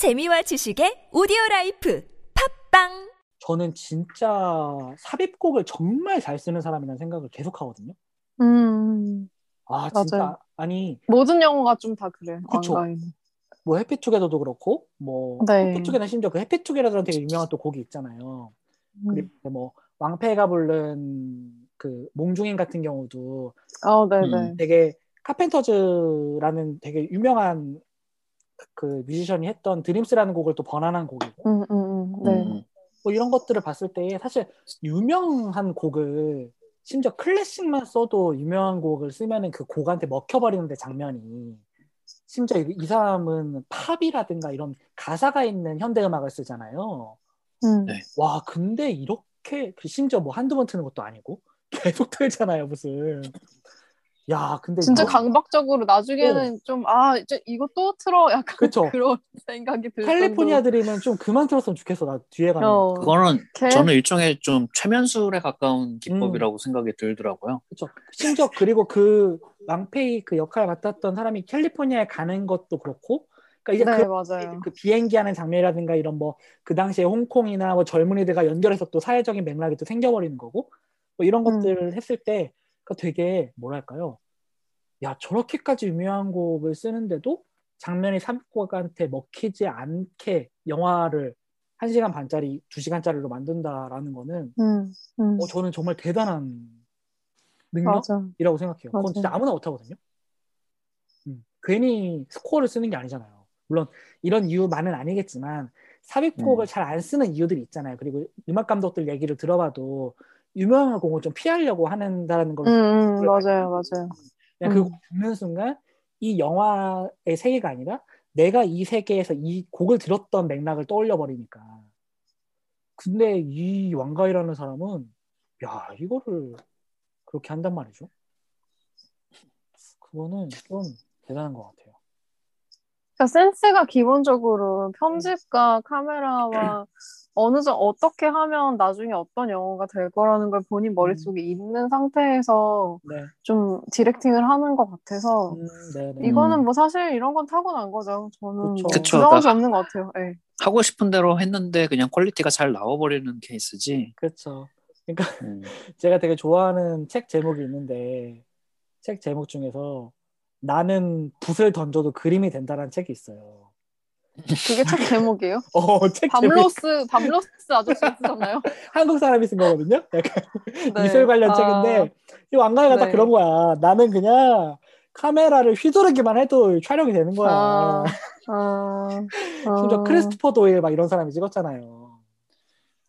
재미와 지식의 오디오 라이프 팟빵 저는 진짜 삽입곡을 정말 잘 쓰는 사람이라는 생각을 계속 하거든요. 음, 아, 진짜. 맞아요. 아니, 모든 영화가 좀 다 그래. 왕가위. 뭐 해피투게더도 그렇고, 뭐, 네. 해피투게더 심지어 그 해피투게더라는 되게 유명한 또 곡이 있잖아요. 음. 그리고 뭐, 왕페이가 부른 그 몽중인 같은 경우도 어, 네네. 음. 되게 카펜터즈라는 되게 유명한 그 뮤지션이 했던 드림스라는 곡을 또 번안한 곡이고, 음, 음, 음, 네. 음. 뭐 이런 것들을 봤을 때 사실 유명한 곡을 심지어 클래식만 써도 유명한 곡을 쓰면은 그 곡한테 먹혀버리는데 장면이 심지어 이, 이 사람은 팝이라든가 이런 가사가 있는 현대 음악을 쓰잖아요. 음. 네. 와 근데 이렇게 그 심지어 뭐 한두 번 트는 것도 아니고 계속 틀잖아요 무슨. 야 근데 진짜 이거- 강박적으로 나중에는 좀, 아, 이제 이거 또 틀어. 약간 그쵸. 그런 생각이 들 캘리포니아들이면 좀 그만 틀었으면 좋겠어 나 뒤에 가면. 어. 그거는 걔- 저는 일종의 좀 최면술에 가까운 기법이라고 생각이 들더라고요. 그렇죠. 심지어 그리고 그 왕페이 그 역할을 맡았던 사람이 캘리포니아에 가는 것도 그렇고, 그러니까 이제 네, 그, 맞아요. 그 비행기 하는 장면이라든가 이런 뭐 그 당시에 홍콩이나 뭐 젊은이들과 연결해서 또 사회적인 맥락이 또 생겨버리는 거고, 뭐 이런 음. 것들을 했을 때, 그 되게 뭐랄까요, 야 저렇게까지 유명한 곡을 쓰는데도 장면이 삽입곡한테 먹히지 않게 영화를 1시간 반짜리, 2시간짜리로 만든다라는 거는 음, 음. 어, 저는 정말 대단한 맞아. 능력이라고 생각해요. 그건 맞아요. 진짜 아무나 못하거든요. 음, 괜히 스코어를 쓰는 게 아니잖아요. 물론 이런 이유만은 아니겠지만 삽입곡을 음. 잘안 쓰는 이유들이 있잖아요. 그리고 음악 감독들 얘기를 들어봐도 유명한 곡을 좀 피하려고 한다는 걸 음, 음, 맞아요, 맞아요. 그냥 음. 그거 듣는 순간 이 영화의 세계가 아니라 내가 이 세계에서 이 곡을 들었던 맥락을 떠올려 버리니까. 근데 이 왕가이라는 사람은 야 이거를 그렇게 한단 말이죠. 그거는 좀 대단한 것 같아요. 그러니까 센스가 기본적으로 편집과 카메라와 어느 정도 어떻게 하면 나중에 어떤 영화가 될 거라는 걸 본인 머릿속에 있는 상태에서 네, 좀 directing을 하는 것 같아서 음, 네, 네. 이거는 뭐 사실 이런 건 타고난 거죠. 저는 뭐 그쵸. 그쵸. 부러울 수 없는 것 같아요. 예. 하고 싶은 대로 했는데 그냥 quality가 잘 나와버리는 케이스지. 그렇죠. 그러니까 음. 제가 되게 좋아하는 책 제목이 있는데 책 제목 중에서 나는 붓을 던져도 그림이 된다라는 책이 있어요. 그게 책 제목이에요? 어, 책 제목 밤로스 밤로스 아저씨 쓰셨나요? 한국 사람이 쓴 거거든요. 약간 네. 미술 관련 아. 책인데 이 왕가이가 딱 네. 그런 거야. 나는 그냥 카메라를 휘두르기만 해도 촬영이 되는 거야. 아, 아, 심지어 아. 크리스토퍼 도일 막 이런 사람이 찍었잖아요.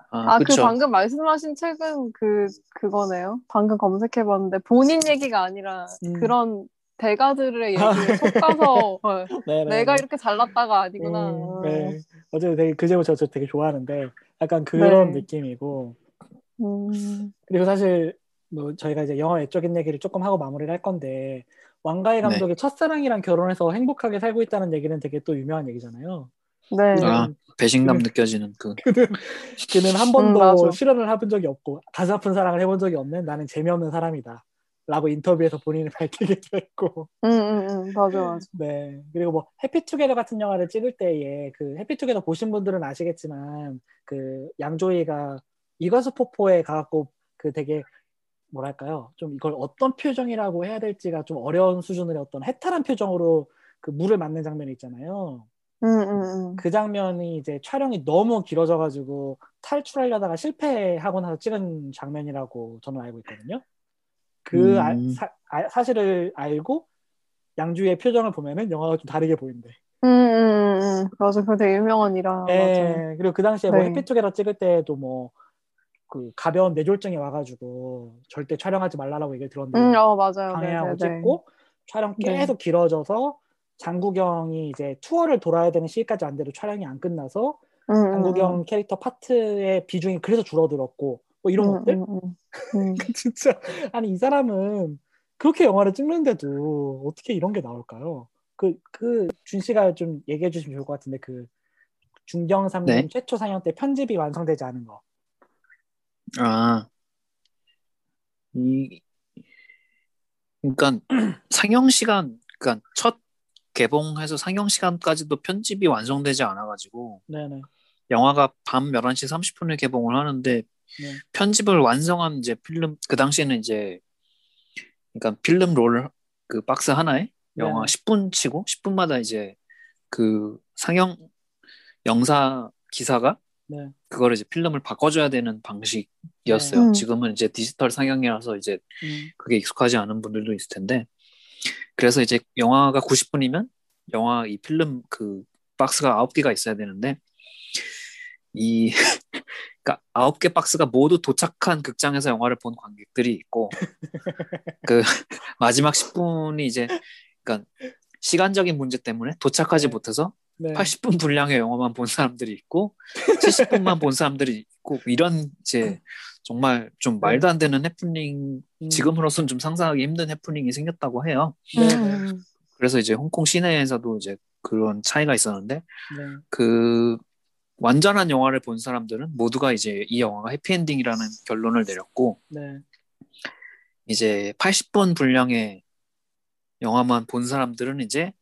아, 아, 그. 방금 말씀하신 책은 그 그거네요. 방금 검색해봤는데 본인 얘기가 아니라 음. 그런 대가들의 얘기에 속아서 어, 네, 네, 내가 네. 이렇게 잘났다가 아니구나. 음, 네. 어쨌든 되게 그 제목 저, 저 되게 좋아하는데 약간 그런 네. 느낌이고 음, 그리고 사실 뭐 저희가 이제 영화 외적인 얘기를 조금 하고 마무리를 할 건데 왕가희 네. 감독이 첫사랑이랑 결혼해서 행복하게 살고 있다는 얘기는 되게 또 유명한 얘기잖아요. 네. 아. 배신감 음. 느껴지는 그. 그는 그는 한 번도 음. 실현을 해본 적이 없고 가슴 아픈 사랑을 해본 적이 없는 나는 재미없는 사람이다. 라고 인터뷰에서 본인이 밝히기도 했고 음, 음, 음, 맞아, 맞아. 네 그리고 뭐 해피투게더 같은 영화를 찍을 때에 그 해피투게더 보신 분들은 아시겠지만 그 양조위가 이과수 폭포에 가갖고 그 되게 뭐랄까요 좀 이걸 어떤 표정이라고 해야 될지가 좀 어려운 수준의 어떤 해탈한 표정으로 그 물을 맞는 장면이 있잖아요. 음, 음, 음. 그 장면이 이제 촬영이 너무 길어져가지고 탈출하려다가 실패하고 나서 찍은 장면이라고 저는 알고 있거든요. 그 음. 알- 사, 알- 사실을 알고 양주의 표정을 보면은 영화가 좀 다르게 보인대. 음, 음, 음. 맞아. 그거 되게 유명한 일화. 맞아. 예, 그리고 그 당시에 뭐 네. 해피투게더 찍을 때도 뭐 그 가벼운 뇌졸중이 와가지고 절대 촬영하지 말라라고 얘기를 들었는데 음, 어, 맞아요. 네, 방해하고 네, 네. 찍고 촬영 네. 계속 길어져서 장국영이 이제 투어를 돌아야 되는 시기까지 안 돼도 촬영이 안 끝나서 음, 음, 장국영 캐릭터 파트의 비중이 그래서 줄어들었고 뭐 이런 음, 것들 음, 음, 음. 진짜 아니 이 사람은 그렇게 영화를 찍는데도 어떻게 이런 게 나올까요? 그 그 준 씨가 좀 얘기해 주시면 좋을 것 같은데 그 중경삼년 네. 최초 상영 때 편집이 완성되지 않은 거. 아, 이, 그러니까 상영 시간, 그러니까 첫 개봉해서 상영 시간까지도 편집이 완성되지 않아가지고 네네. 영화가 밤 11시 30분에 개봉을 하는데 네. 편집을 완성한 이제 필름 그 당시에는 이제 그러니까 필름 롤 그 박스 하나에 영화 네네. 10분 치고 10분마다 이제 그 상영 영사 기사가 네. 그거를 이제 필름을 바꿔줘야 되는 방식이었어요. 네. 음. 지금은 이제 디지털 상영이라서 이제 음, 그게 익숙하지 않은 분들도 있을 텐데 그래서 이제 영화가 90분이면 영화 이 필름 그 박스가 9개가 있어야 되는데 이 그러니까 9개 박스가 모두 도착한 극장에서 영화를 본 관객들이 있고 그 마지막 10분이 이제 그러니까 시간적인 문제 때문에 도착하지 네. 못해서 네. 80분 분량의 영화만 본 사람들이 있고 70분만 본 사람들이 있고 이런 이제 정말 좀 말도 안 되는 해프닝 음, 지금으로서는 좀 상상하기 힘든 해프닝이 생겼다고 해요. 네. 음. 그래서 이제 홍콩 시내에서도 이제 그런 차이가 있었는데 네. 그 완전한 영화를 본 사람들은 모두가 이제 이 영화가 해피엔딩이라는 결론을 내렸고 네. 이제 80분 분량의 영화만 본 사람들은 이제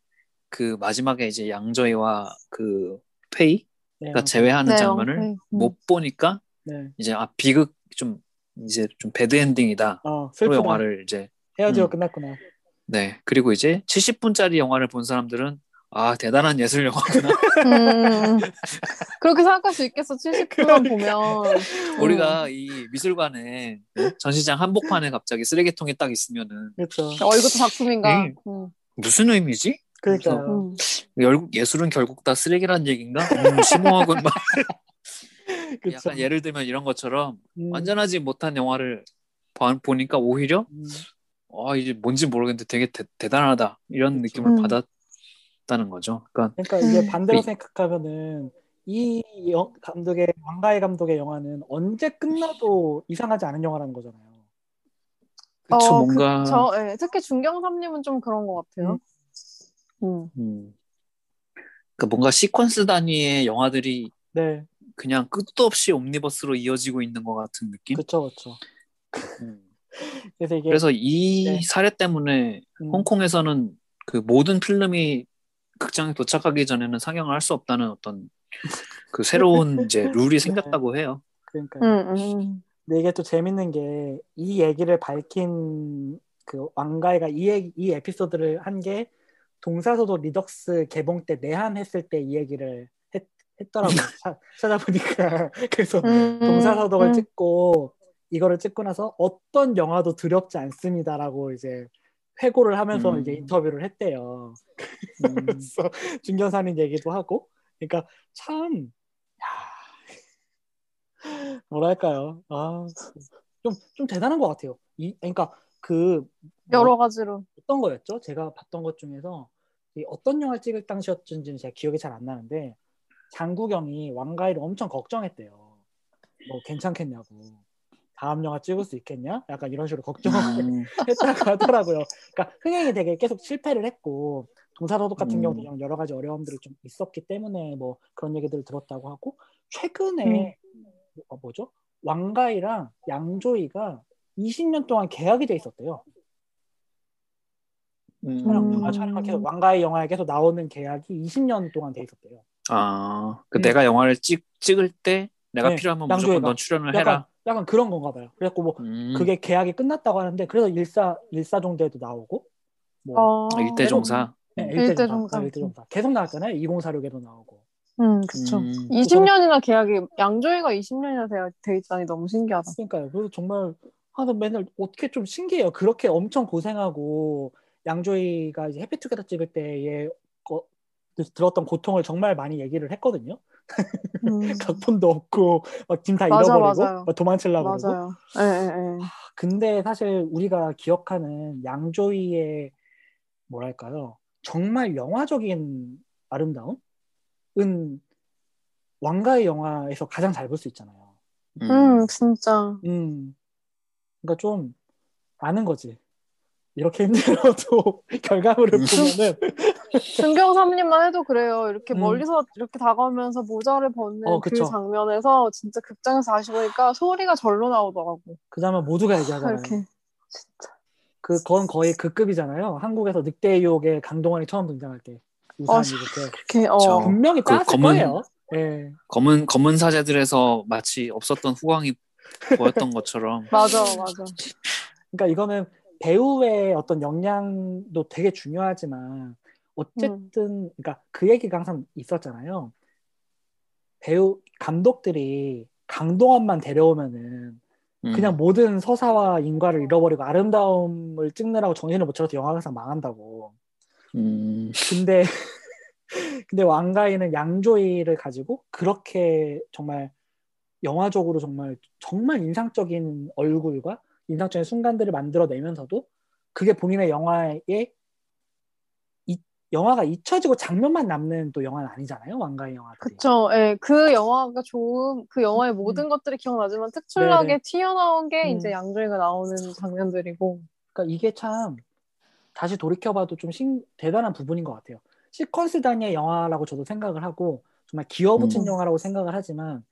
그 마지막에 이제 양저이와 그 페이가 네. 제외하는 네, 장면을 음. 못 보니까 네. 이제 아 비극 좀 이제 좀 배드 엔딩이다. 어, 로 슬프다. 영화를 이제 헤어지고 음. 끝났구나. 네 그리고 이제 70분짜리 영화를 본 사람들은 아 대단한 예술 영화구나. 음. 그렇게 생각할 수 있겠어. 70분만 보면. 우리가 이 미술관에 네? 전시장 한복판에 갑자기 쓰레기통이 딱 있으면은 그렇죠. 어, 이것도 작품인가? 네. 음. 무슨 의미지? 그러니까요. 음. 결국 예술은 결국 다 쓰레기란 얘기인가? 음, 심오하군 막. 약간 예를 들면 이런 것처럼 음, 완전하지 못한 영화를 봐- 보니까 오히려 음, 아 이제 뭔지 모르겠는데 되게 대, 단하다 이런 그쵸. 느낌을 음. 받았 다는 거죠. 그러니까 그러니까 이게 음. 반대로 이- 생각하면은 이 영- 감독의 왕가의 감독의 영화는 언제 끝나도 이상하지 않은 영화라는 거잖아요. 그쵸 어, 뭔가 저, 예, 특히 중경삼님은 좀 그런 것 같아요. 음. 음, 그러니까 뭔가 시퀀스 단위의 영화들이 네, 그냥 끝도 없이 옴니버스로 이어지고 있는 것 같은 느낌. 그렇죠, 그렇죠. 음. 그래서 이게 그래서 이 네. 사례 때문에 음, 홍콩에서는 그 모든 필름이 극장에 도착하기 전에는 상영을 할 수 없다는 어떤 그 새로운 이제 룰이 생겼다고 해요. 그러니까 음, 음. 근데 이게 또 재밌는 게 이 얘기를 밝힌 그 왕가위가 이, 얘기- 이 에피소드를 한 게 동사서독 리덕스 개봉 때 내한했을 때 이 얘기를 했, 했더라고요. 차- 찾아보니까 그래서 음, 동사소독을 음. 찍고 이거를 찍고 나서 어떤 영화도 두렵지 않습니다라고 이제 회고를 하면서 음. 이제 인터뷰를 했대요. 음, 그래서 중견산인 얘기도 하고. 그러니까 참 야, 뭐랄까요? 아좀 좀 대단한 것 같아요. 이 그러니까 그 뭐, 여러 가지로. 어떤 거였죠? 제가 봤던 것 중에서 이 어떤 영화 찍을 당시였는지는 제가 기억이 잘 안 나는데 장국영이 왕가이를 엄청 걱정했대요. 뭐 괜찮겠냐고 다음 영화 찍을 수 있겠냐 약간 이런 식으로 걱정을 음, 했다고 하더라고요. 그러니까 흥행이 되게 계속 실패를 했고 동사소독 같은 음. 경우도 여러 가지 어려움들이 좀 있었기 때문에 뭐 그런 얘기들을 들었다고 하고 최근에 어, 뭐죠? 왕가이랑 양조이가 20년 동안 계약이 돼 있었대요. 음. 촬영, 영화 촬영을 계속 왕가이 영화에 계속 나오는 계약이 20년 동안 돼 있었대요. 아, 그 음. 내가 영화를 찍 찍을 때 내가 네, 필요하면. 무조건 넌 출연을 해라. 약간 그런 건가 봐요. 그래갖고 뭐 음, 그게 계약이 끝났다고 하는데 그래서 일사 일사종대도 나오고 뭐 어, 일대종사. 네, 일대종사. 일대종사, 아, 일대종사 계속 나왔잖아요. 2046에도 나오고. 음, 그쵸. 음, 20년이나 계약이, 양조위가 20년이나 돼, 돼 있다니 너무 신기하다. 그러니까요. 그래서 정말 하도 맨날 어떻게 좀 신기해요. 그렇게 엄청 고생하고 양조이가 이제 해피투게더 찍을 때에 거- 들었던 고통을 정말 많이 얘기를 했거든요. 음, 각본도 없고 막 짐 다 잃어버리고. 막 도망치려고 그러고. 맞아요. 예, 예, 예. 근데 사실 우리가 기억하는 양조이의 뭐랄까요? 정말 영화적인 아름다움은 왕가의 영화에서 가장 잘 볼 수 있잖아요. 음. 음, 진짜. 음. 그러니까 좀 아는 거지. 이렇게 힘들어도 결과물을 음. 보면은 중경삼님만 해도 그래요. 이렇게 음. 멀리서 이렇게 다가오면서 모자를 벗는 어, 그. 장면에서 진짜 극장에서 다시 보니까 소리가 절로 나오더라고. 그 다음에 모두가 얘기하잖아요. 이렇게. 진짜. 그, 그건 거의 그 급이잖아요. 한국에서 늑대의 유혹에 강동원이 처음 등장할 때. 우산이 어, 이렇게 이렇게 어 저- 분명히 그 검은- 거예요. 예. 검은 검은 사제들에서 마치 없었던 후광이 보였던 것처럼 맞아 맞아. 그러니까 이거는 배우의 어떤 역량도 되게 중요하지만 어쨌든 그러니까 그 얘기가 항상 있었잖아요. 배우 감독들이 강동원만 데려오면은 음. 그냥 모든 서사와 인과를 잃어버리고 아름다움을 찍느라고 정신을 못 차려서 영화가 항상 망한다고. 음, 근데 근데 왕가인은 양조이를 가지고 그렇게 정말 영화적으로 정말 정말 인상적인 얼굴과 인상적인 순간들을 만들어내면서도 그게 본인의 영화에 이, 영화가 잊혀지고 장면만 남는 또 영화는 아니잖아요 왕가인 영화들이. 그쵸. 예, 그 영화가 좋은 그 영화의 모든 것들이 기억나지만 특출나게 음. 네네. 튀어나온 게 음. 이제 양조위가 나오는 장면들이고. 그러니까 이게 참 다시 돌이켜봐도 좀 신- 대단한 부분인 것 같아요. 시퀀스 단위의 영화라고 저도 생각을 하고 정말 기어붙인 음. 영화라고 생각을 하지만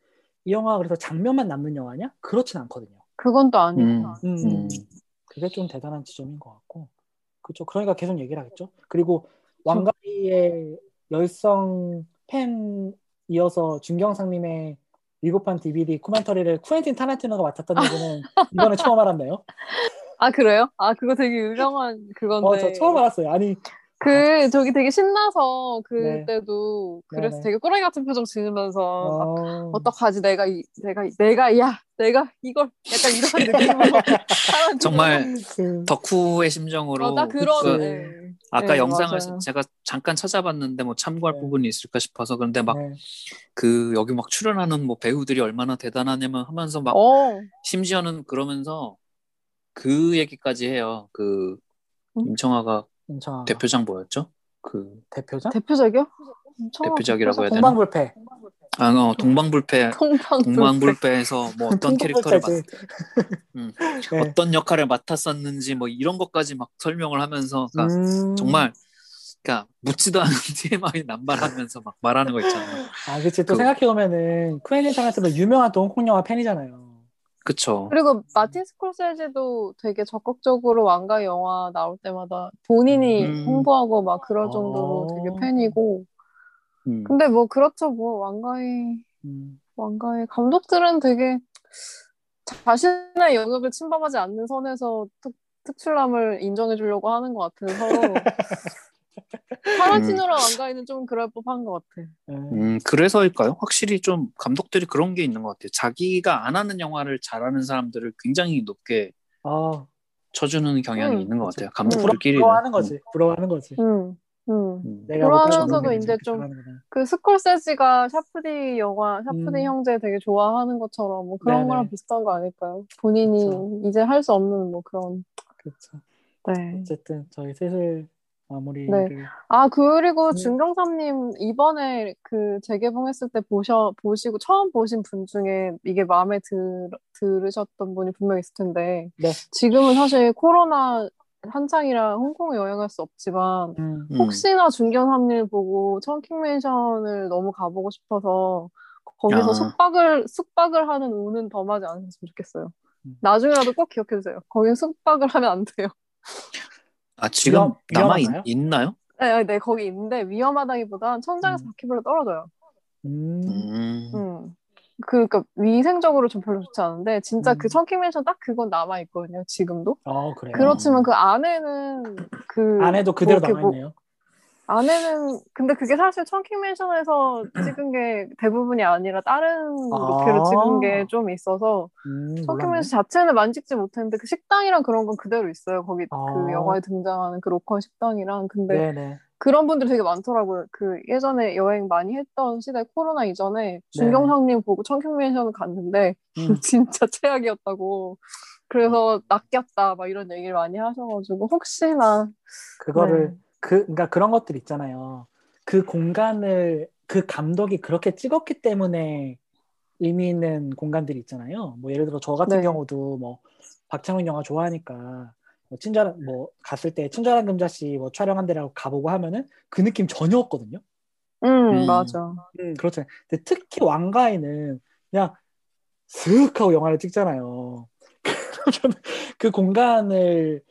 이 영화가 그래서 장면만 남는 영화냐? 그렇진 않거든요. 그건 또 아니에요. 음, 음, 음. 그게 좀 대단한 지점인 것 같고 그렇죠. 그러니까 계속 얘기를 하겠죠. 그리고 왕가리의 열성 팬 이어서 준경상님의 미국판 DVD 코멘터리를 쿠엔틴 타란티노가 맡았다는 얘기는 이번에 처음 알았네요. 아 그래요? 아 그거 되게 유명한 그건데. 어, 저 처음 알았어요. 아니 그 저기 되게 신나서 네. 그때도 그래서 네네. 되게 꾸러기 같은 표정 지으면서 막 어... 어떡하지 내가 이 내가 이- 내가 야 내가 이걸 약간 이런 느낌으로 정말 그- 덕후의 심정으로 어, 나 그런 그치. 예. 아까 네, 영상을 맞아요. 제가 잠깐 찾아봤는데 뭐 참고할 네. 부분이 있을까 싶어서 그런데 막 네. 그 여기 막 출연하는 뭐 배우들이 얼마나 대단하냐면 하면서 막 어 심지어는 그러면서 그 얘기까지 해요. 그 음? 임청아가 인천 대표작 뭐였죠? 그 대표작? 대표적이요? 엄청 대표작이라고 해야 되나? 동방불패. 아, 어, 동방불패 동방 동방불패 에서 뭐 어떤 캐릭터를 맡. 음. 네. 어떤 역할을 맡았었는지 뭐 이런 것까지 막 설명을 하면서 그러니까 음. 정말 그러니까 묻지도 않은 TMI 남발하면서 막 말하는 거 있잖아요. 아, 그치. 또 그- 생각해 보면은 쿠엔틴 타란티노 유명한 또 홍콩 영화 팬이잖아요. 그쵸. 그리고 마틴 스콜세지도 되게 적극적으로 왕가 영화 나올 때마다 본인이 음. 홍보하고 막 그럴 정도로 어. 되게 팬이고 음. 근데 뭐 그렇죠 뭐 왕가의 음. 왕가의 감독들은 되게 자신의 영역을 침범하지 않는 선에서 특, 특출남을 인정해 주려고 하는 것 같아서 타란티노랑 왕가이는 좀 그럴 법한 것 같아. 네. 음, 그래서일까요? 확실히 좀 감독들이 그런 게 있는 것 같아요. 자기가 안 하는 영화를 잘하는 사람들을 굉장히 높게 아, 쳐주는 경향이 음, 있는 것. 같아요. 부러, 감독들끼리는. 부러워하는 거지. 부러워하는 거지. 음, 음. 음. 내가 부러워하면서도 못해주는 이제 좀. 그 스콜세지가 샤프디 영화, 샤프디 음. 형제 되게 좋아하는 것처럼 뭐 그런 네네. 거랑 비슷한 거 아닐까요? 본인이 그쵸. 이제 할 수 없는 뭐 그런. 그렇죠. 네. 어쨌든 저희 슬슬 마무리를 네. 아 그리고 음. 준경삼님 이번에 그 재개봉했을 때 보셔 보시고 처음 보신 분 중에 이게 마음에 들 들으셨던 분이 분명 있을 텐데 네. 지금은 사실 코로나 한창이라 홍콩에 여행할 수 없지만 음. 음. 혹시나 준경삼님 보고 청킹맨션을 너무 가보고 싶어서 거기서 아. 숙박을 숙박을 하는 운은 범하지 않으셨으면 좋겠어요. 음. 나중에라도 꼭 기억해주세요. 거기 숙박을 하면 안 돼요. 아, 지금 위험- 남아 있? 있나요? 네, 네, 거기 있는데 위험하다기보단 천장에서 음. 바퀴벌레 떨어져요. 음. 음. 음. 그, 그니까, 위생적으로 좀 별로 좋지 않은데, 진짜 음. 그 청킹맨션 딱 그건 남아 있거든요, 지금도. 어, 그래요. 그렇지만 그 안에는, 그. 안에도 그대로 뭐 이렇게 뭐- 남아 있네요. 안에는, 근데 그게 사실 청킹맨션에서 찍은 게 대부분이 아니라 다른 로케로 찍은 게 좀 있어서, 음. 청킹맨션 자체는 만지지 못했는데, 그 식당이랑 그런 건 그대로 있어요. 거기 아. 그 영화에 등장하는 그 local 식당이랑. 근데 네네. 그런 분들이 되게 많더라고요. 그 예전에 여행 많이 했던 시대 코로나 이전에 준경상님 보고 청킹맨션을 갔는데 음. 진짜 최악이었다고. 그래서 낚였다 막 이런 얘기를 많이 하셔가지고 혹시나 그거를 네. 그 그러니까 그런 것들 있잖아요. 그 공간을 그 감독이 그렇게 찍었기 때문에 의미 있는 공간들이 있잖아요. 뭐 예를 들어 저 같은 네. 경우도 뭐 박찬욱 영화 좋아하니까 뭐 친절한 뭐 갔을 때 친절한 금자씨 뭐 촬영한 데라고 가보고 하면은 그 느낌 전혀 없거든요. 음, 음. 맞아. 음, 그렇죠. 근데 특히 왕가에는 그냥 슥 하고 영화를 찍잖아요. 그 공간을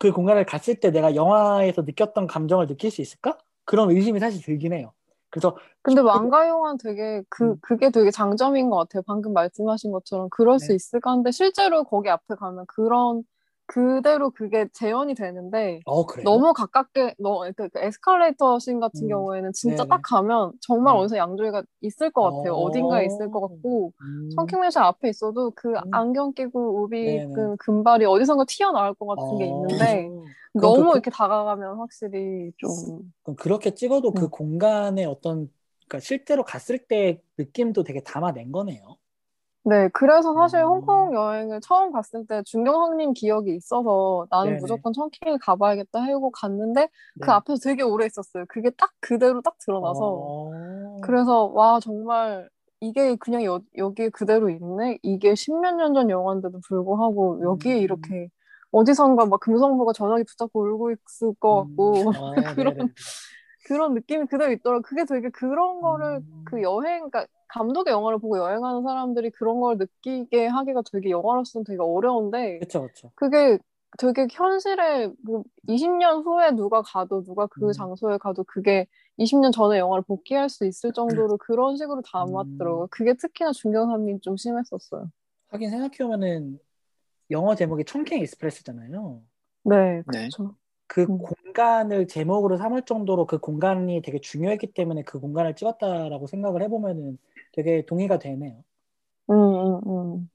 그 공간을 갔을 때 내가 영화에서 느꼈던 감정을 느낄 수 있을까? 그런 의심이 사실 들긴 해요. 그래서 근데 영화는 되게 그 음. 그게 되게 장점인 것 같아요. 방금 말씀하신 것처럼 그럴 수 네. 있을까 하는데 실제로 거기 앞에 가면 그런 그대로 그게 재현이 되는데 어? 너무 가깝게 너 그, 그 에스컬레이터 씬 같은 음. 경우에는 진짜 네네. 딱 가면 정말 네. 어디서 양조위가 있을 것 같아요. 어. 어딘가에 있을 것 같고 음. 청킹맨션 앞에 있어도 그 음. 안경 끼고 우비. 그 금발이 어디선가 튀어나올 것 같은 게 어. 있는데 그럼 너무 그- 이렇게 다가가면 확실히 좀 그럼 그렇게 찍어도 그 음. 공간의 어떤 그러니까 실제로 갔을 때 느낌도 되게 담아낸 거네요. 네, 그래서 사실 음. 홍콩 여행을 처음 갔을 때 준경학님 기억이 있어서 나는 네네. 무조건 청킹을 가봐야겠다 하고 갔는데 네. 그 앞에서 되게 오래 있었어요. 그게 딱 그대로 딱 드러나서 어. 그래서 와 정말 이게 그냥 여, 여기에 그대로 있네? 이게 십몇 년 전 영화인데도 불구하고 여기에 음. 이렇게 어디선가 막 금성부가 전화기 붙잡고 울고 있을 것 같고 음. 어, 그런. 그런 느낌이 그대로 있더라고요. 그게 되게 그런 거를 음. 그 여행, 그러니까 감독의 영화를 보고 여행하는 사람들이 그런 걸 느끼게 하기가 되게 영화로서는 되게 어려운데 그렇죠, 그렇죠. 그게 되게 현실에 뭐 20년 후에 누가 가도 누가 그 음. 장소에 가도 그게 20년 전의 영화를 복귀할 수 있을 정도로 그런 식으로 담았더라고요. 음. 그게 특히나 준경사님 좀 심했었어요. 하긴 생각해보면은 영어 제목이 청킹 익스프레스잖아요. 네, 네. 그렇죠. 그 음. 공간을 제목으로 삼을 정도로 그 공간이 되게 중요했기 때문에 그 공간을 찍었다라고 생각을 해보면은 되게 동의가 되네요. 음, 음, 음.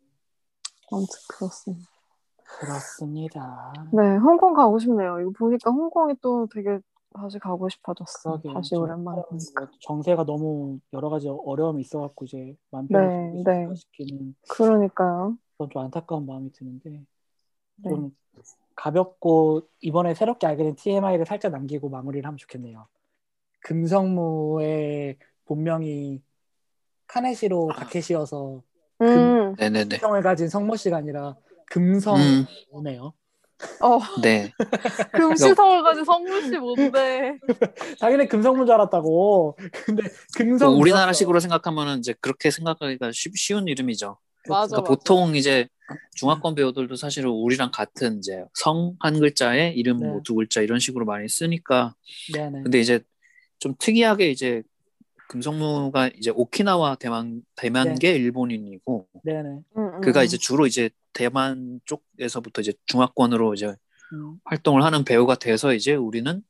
아무튼 그렇습니다. 그렇습니다. 네, 홍콩 가고 싶네요. 이거 보니까 홍콩이 또 되게 다시 가고 싶어졌어. 그러게요. 다시 오랜만에 보니까. 정세가 너무 여러 가지 어려움이 있어갖고 이제 마음 네, 편히 네. 시키는 그러니까요. 좀 안타까운 마음이 드는데 네. 좀 가볍고 이번에 새롭게 알게 된 TMI를 살짝 남기고 마무리를 하면 좋겠네요. 금성무의 본명이 카네시로 다케시여서 음, 네네네. 성을 가진 성모 씨가 아니라 음, 금성우네요. 어, 네. 금시성을 가진 성무씨 뭔데? 자기네 금성무인 줄 알았다고. 근데 금성 뭐 우리나라식으로 생각하면은 이제 그렇게 생각하기가 쉬, 쉬운 이름이죠. 맞아, 그러니까 맞아. 보통 이제 중화권 배우들도 사실은 우리랑 같은 이제 성 한 글자에 이름 네. 뭐두 글자 이런 식으로 많이 쓰니까 네 네. 근데 이제 좀 특이하게 이제 금성무가 이제 오키나와 대만 대만계 일본인이고 네네. 음, 음, 그가 음. 이제 주로 이제 대만 쪽에서부터 이제 중화권으로 이제 음, 활동을 하는 배우가 돼서 이제 우리는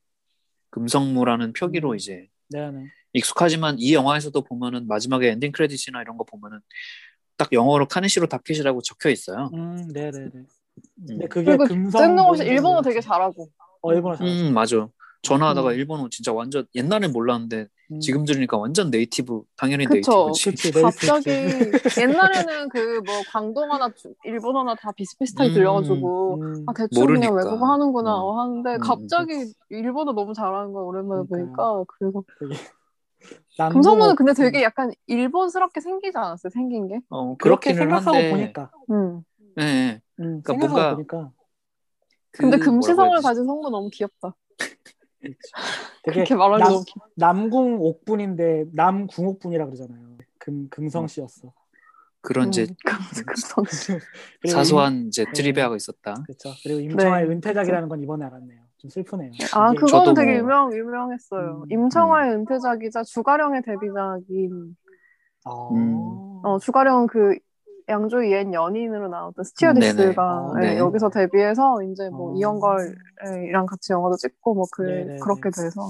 금성무라는 표기로 음. 이제 네네. 익숙하지만 이 영화에서도 보면은 마지막에 엔딩 크레딧이나 이런 거 보면은 딱 영어로 카네시로 다케시라고 적혀 있어요. 음, 네네네. 음, 근데 그게 그리고 금성 뜬금없이 뭔지 일본어. 되게 잘하고. 어 일본어 잘하지. 음, 맞아. 전화하다가 음. 일본어 진짜 완전 옛날엔 몰랐는데 음. 지금 들으니까 완전 네이티브 당연히 그쵸. 네이티브지. 그치. 갑자기 옛날에는 그 뭐 광동어나 주- 일본어나 다 비슷비슷하게 음, 들려가지고 음, 아 대충 그냥 모르니까. 외국어 하는구나 음. 어, 하는데 음, 갑자기 일본어 너무 잘하는 거야 오랜만에 그러니까요. 보니까 그래서 금성무는 근데 옥- 되게 약간 일본스럽게 생기지 않았어요 생긴 게? 어, 그렇게 생각하고 한데. 보니까. 음. 예, 예. 음, 그러니까 뭔가- 보니까 그 근데 금시성을? 가진 성우 너무 귀엽다. 되게 그렇게 말하기 남. 남궁 옥분인데 남궁 옥분이라 그러잖아요. 금 금성 씨였어. 그런 이제 음. 그리고 사소한 이제 네. 트리비아가 있었다. 그렇죠. 그리고 임청아의 네, 은퇴작이라는 건 이번에 알았네요. 좀 슬프네요. 아 그거는 저도 되게 뭐- 유명 유명했어요. 음. 임청화의 은퇴작이자 주가령의 데뷔작인 아, 음. 어 주가령 그 양조위 옛 연인으로 나왔던 스튜어디스가 네네. 예, 네. 여기서 데뷔해서 이제 뭐 어. 이영걸이랑 같이 영화도 찍고 뭐 그 네네네. 그렇게 돼서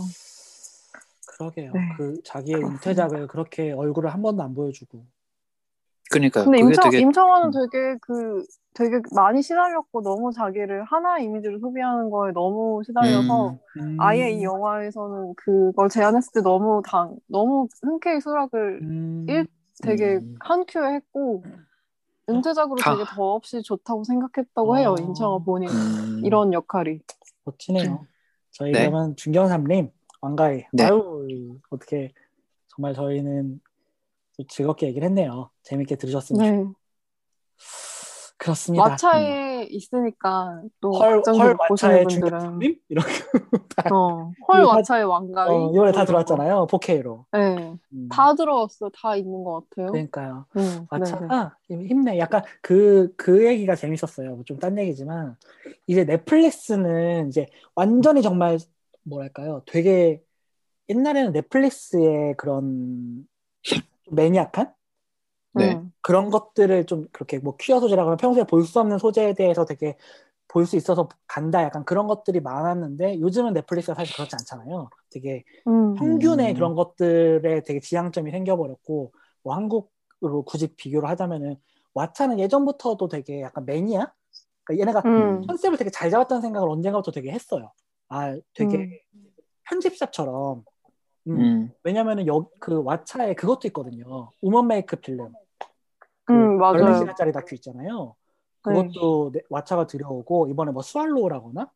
그러게요. 네. 그 자기의 그렇습니다. 은퇴작을 그렇게 얼굴을 한 번도 안 보여주고. 그러니까 근데 그게 임청 되게 임청화는 음. 되게 그 되게 많이 시달렸고 너무 자기를 하나 이미지로 소비하는 거에 너무 시달려서 음. 아예 이 영화에서는 그걸 제안했을 때 너무 당 너무 흔쾌히 수락을 음. 일- 되게 음. 한 큐에 했고 은퇴작으로 아. 되게 더없이 좋다고 생각했다고 해요 아. 임청화 본인 음, 이런 역할이 멋지네요. 저희 네. 그러면 준경삼님 왕가희 네. 아유 어떻게 정말 저희는 또 즐겁게 얘기를 했네요. 재밌게 들으셨으면 좋네 그렇습니다. 왓챠에 있으니까 또 헐, 헐 왓챠의 분들은 준경삼님 이렇게 어, 헐 왓챠의 왕가위 어, 이번에 다 뭐. 들어왔잖아요. 4K로. 네, 음. 다 들어왔어 다 있는 것 같아요 그러니까요. 음, 네, 네. 왓챠가 힘내. 약간 그, 그 얘기가 재밌었어요. 좀 딴 얘기지만. 이제 넷플릭스는 이제 완전히 정말 뭐랄까요. 되게 옛날에는 넷플릭스의 그런 좀 매니악한 네. 음. 그런 것들을 좀 그렇게 뭐 퀴어 소재라고 하면 평소에 볼 수 없는 소재에 대해서 되게 볼 수 있어서 간다 약간 그런 것들이 많았는데 요즘은 넷플릭스가 사실 그렇지 않잖아요. 되게 음. 평균의 음. 그런 것들에 되게 지향점이 생겨버렸고 뭐 한국으로 굳이 비교를 하자면은 왓챠는 예전부터도 되게 약간 매니아? 그러니까 얘네가 음. 컨셉을 되게 잘 잡았다는 생각을 언젠가부터 되게 했어요. 아 되게 편집샵처럼 음, 음. 왜냐면은 여, 그 왓챠에 그것도 있거든요. 우먼 메이크 필름. 그 음, 맞아요. 14시간짜리 다큐 있잖아요. 그것도 네, 왓챠가 들여오고 이번에 뭐 스왈로우라거나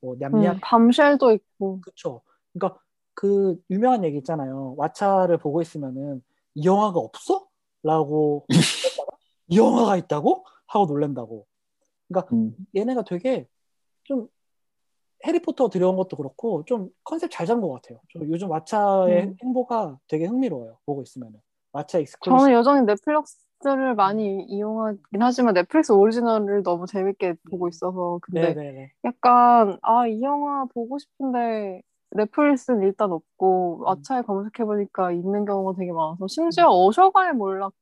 뭐 냠냠 음, 밤쉘도 있고. 그쵸. 그러니까 그 유명한 얘기 있잖아요. 왓챠를 보고 있으면은 이 영화가 없어? 라고 이 영화가 있다고? 하고 놀란다고. 음. 얘네가 되게 좀 해리포터 들여온 것도 그렇고 좀 컨셉 잘 잡은 것 같아요. 저 요즘 왓챠의 음. 행보가 되게 흥미로워요. 보고 있으면은 왓챠 exclusive. 저는 여전히 넷플릭스를 많이 이용하긴 하지만 넷플릭스 오리지널을 너무 재밌게 보고 있어서 근데 네네네. 약간 아 이 영화 보고 싶은데 넷플릭스는 일단 없고 음. 왓챠에 검색해보니까 있는 경우가 되게 많아서 심지어 어셔가의 몰락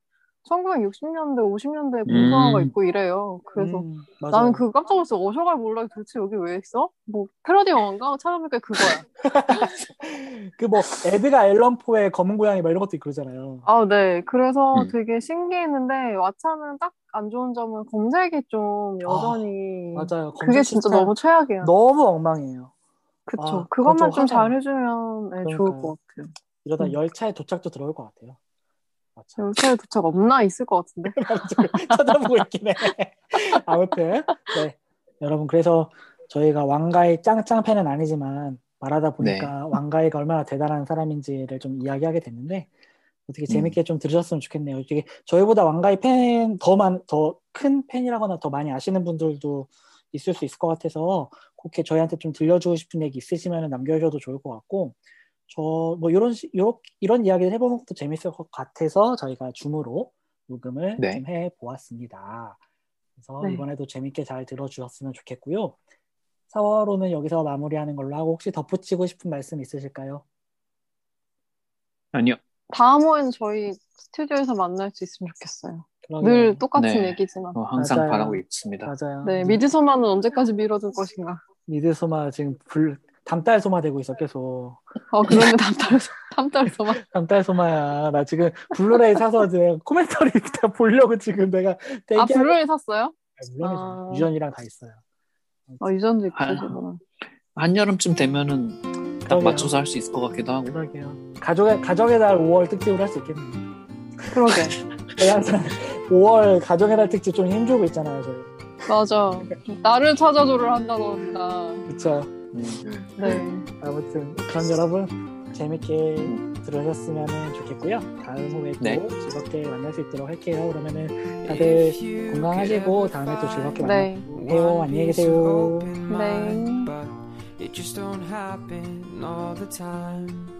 1960년대 50년대에 봉성화가 음. 있고 이래요. 그래서 음. 나는 그 깜짝 놀랐어. 어셔가의 몰락이 도대체 여기 왜 있어? 뭐 패러디 영화인가? 찾아보니까 그거야. 그 뭐 에드가 앨런 포의 검은 고양이 막 이런 것도 있고 그러잖아요. 아, 네. 그래서 음. 되게 신기했는데 왓챠는 딱 안 좋은 점은 검색이 좀 여전히 맞아요. 그게 진짜 시스템 너무 최악이야. 너무 엉망이에요. 그쵸. 아, 그것만 좀좀 하자. 잘해주면 네, 좋을. 것 같아요. 이러다 음. 열차에 도착도 들어올 것 같아요. 맞죠. 열차에 도착 없나 있을 것 같은데. 찾아보고 있긴 해. 아무튼 네 여러분 그래서 저희가 왕가의 짱짱 팬은 아니지만 말하다 보니까 왕가이가 얼마나 대단한 사람인지를 좀 이야기하게 됐는데 어떻게 재밌게 좀 들으셨으면 좋겠네요. 되게 저희보다 왕가이 팬 더만 더 큰 팬이라거나 더 많이 아시는 분들도 있을 수 있을 것 같아서 그렇게 저희한테 좀 들려주고 싶은 얘기 있으시면 남겨주셔도 좋을 것 같고 저 뭐 이런 시, 요렇, 이런 이야기를 해보는 것도 재밌을 것 같아서 저희가 줌으로 녹음을 네. 좀 해보았습니다. 그래서 네. 이번에도 재밌게 잘 들어주셨으면 좋겠고요. 4월호는 여기서 마무리하는 걸로 하고 혹시 덧붙이고 싶은 말씀 있으실까요? 아니요. 다음 호에는 저희 스튜디오에서 만날 수 있으면 좋겠어요. 그러게요. 늘 똑같은 네. 얘기지만. 어, 항상 맞아요. 바라고 있습니다. 맞아요. 네, 미드소마는 언제까지 미뤄둘 것인가? 미드소마 지금 불 담달 소마 되고 있어 계속. 어, 그러면 담달에서, 담달에서만. 담달 소마야. 나 지금 블루레이 사서 이제 commentary 다 보려고 지금 내가 아, 대기하고 블루레이 샀어요? 물론이죠. 아. 유전이랑 다 있어요. 어, 유전도 있고, 아. 그러시구나. 한여름쯤 되면은 딱 그러게요. 맞춰서 할 수 있을 것 같기도 하고. 그러게요. 가족의 가족의 달 5월 특집을 할수 있겠네요. 그러게. 저희 항상 5월 가족의 달 특집 좀 힘주고 있잖아요, 저희. 맞아. 나를 찾아줘를 한다던가. 그쵸. 음. 네. 아무튼 그럼 여러분 재밌게 들으셨으면 좋겠고요. 다음 후에 또 네. 즐겁게 만날 수 있도록 할게요. 그러면은 다들 건강하시고 다음에 또 즐겁게 네. 만나요. 안녕히 계세요. 네. It just don't happen all the time.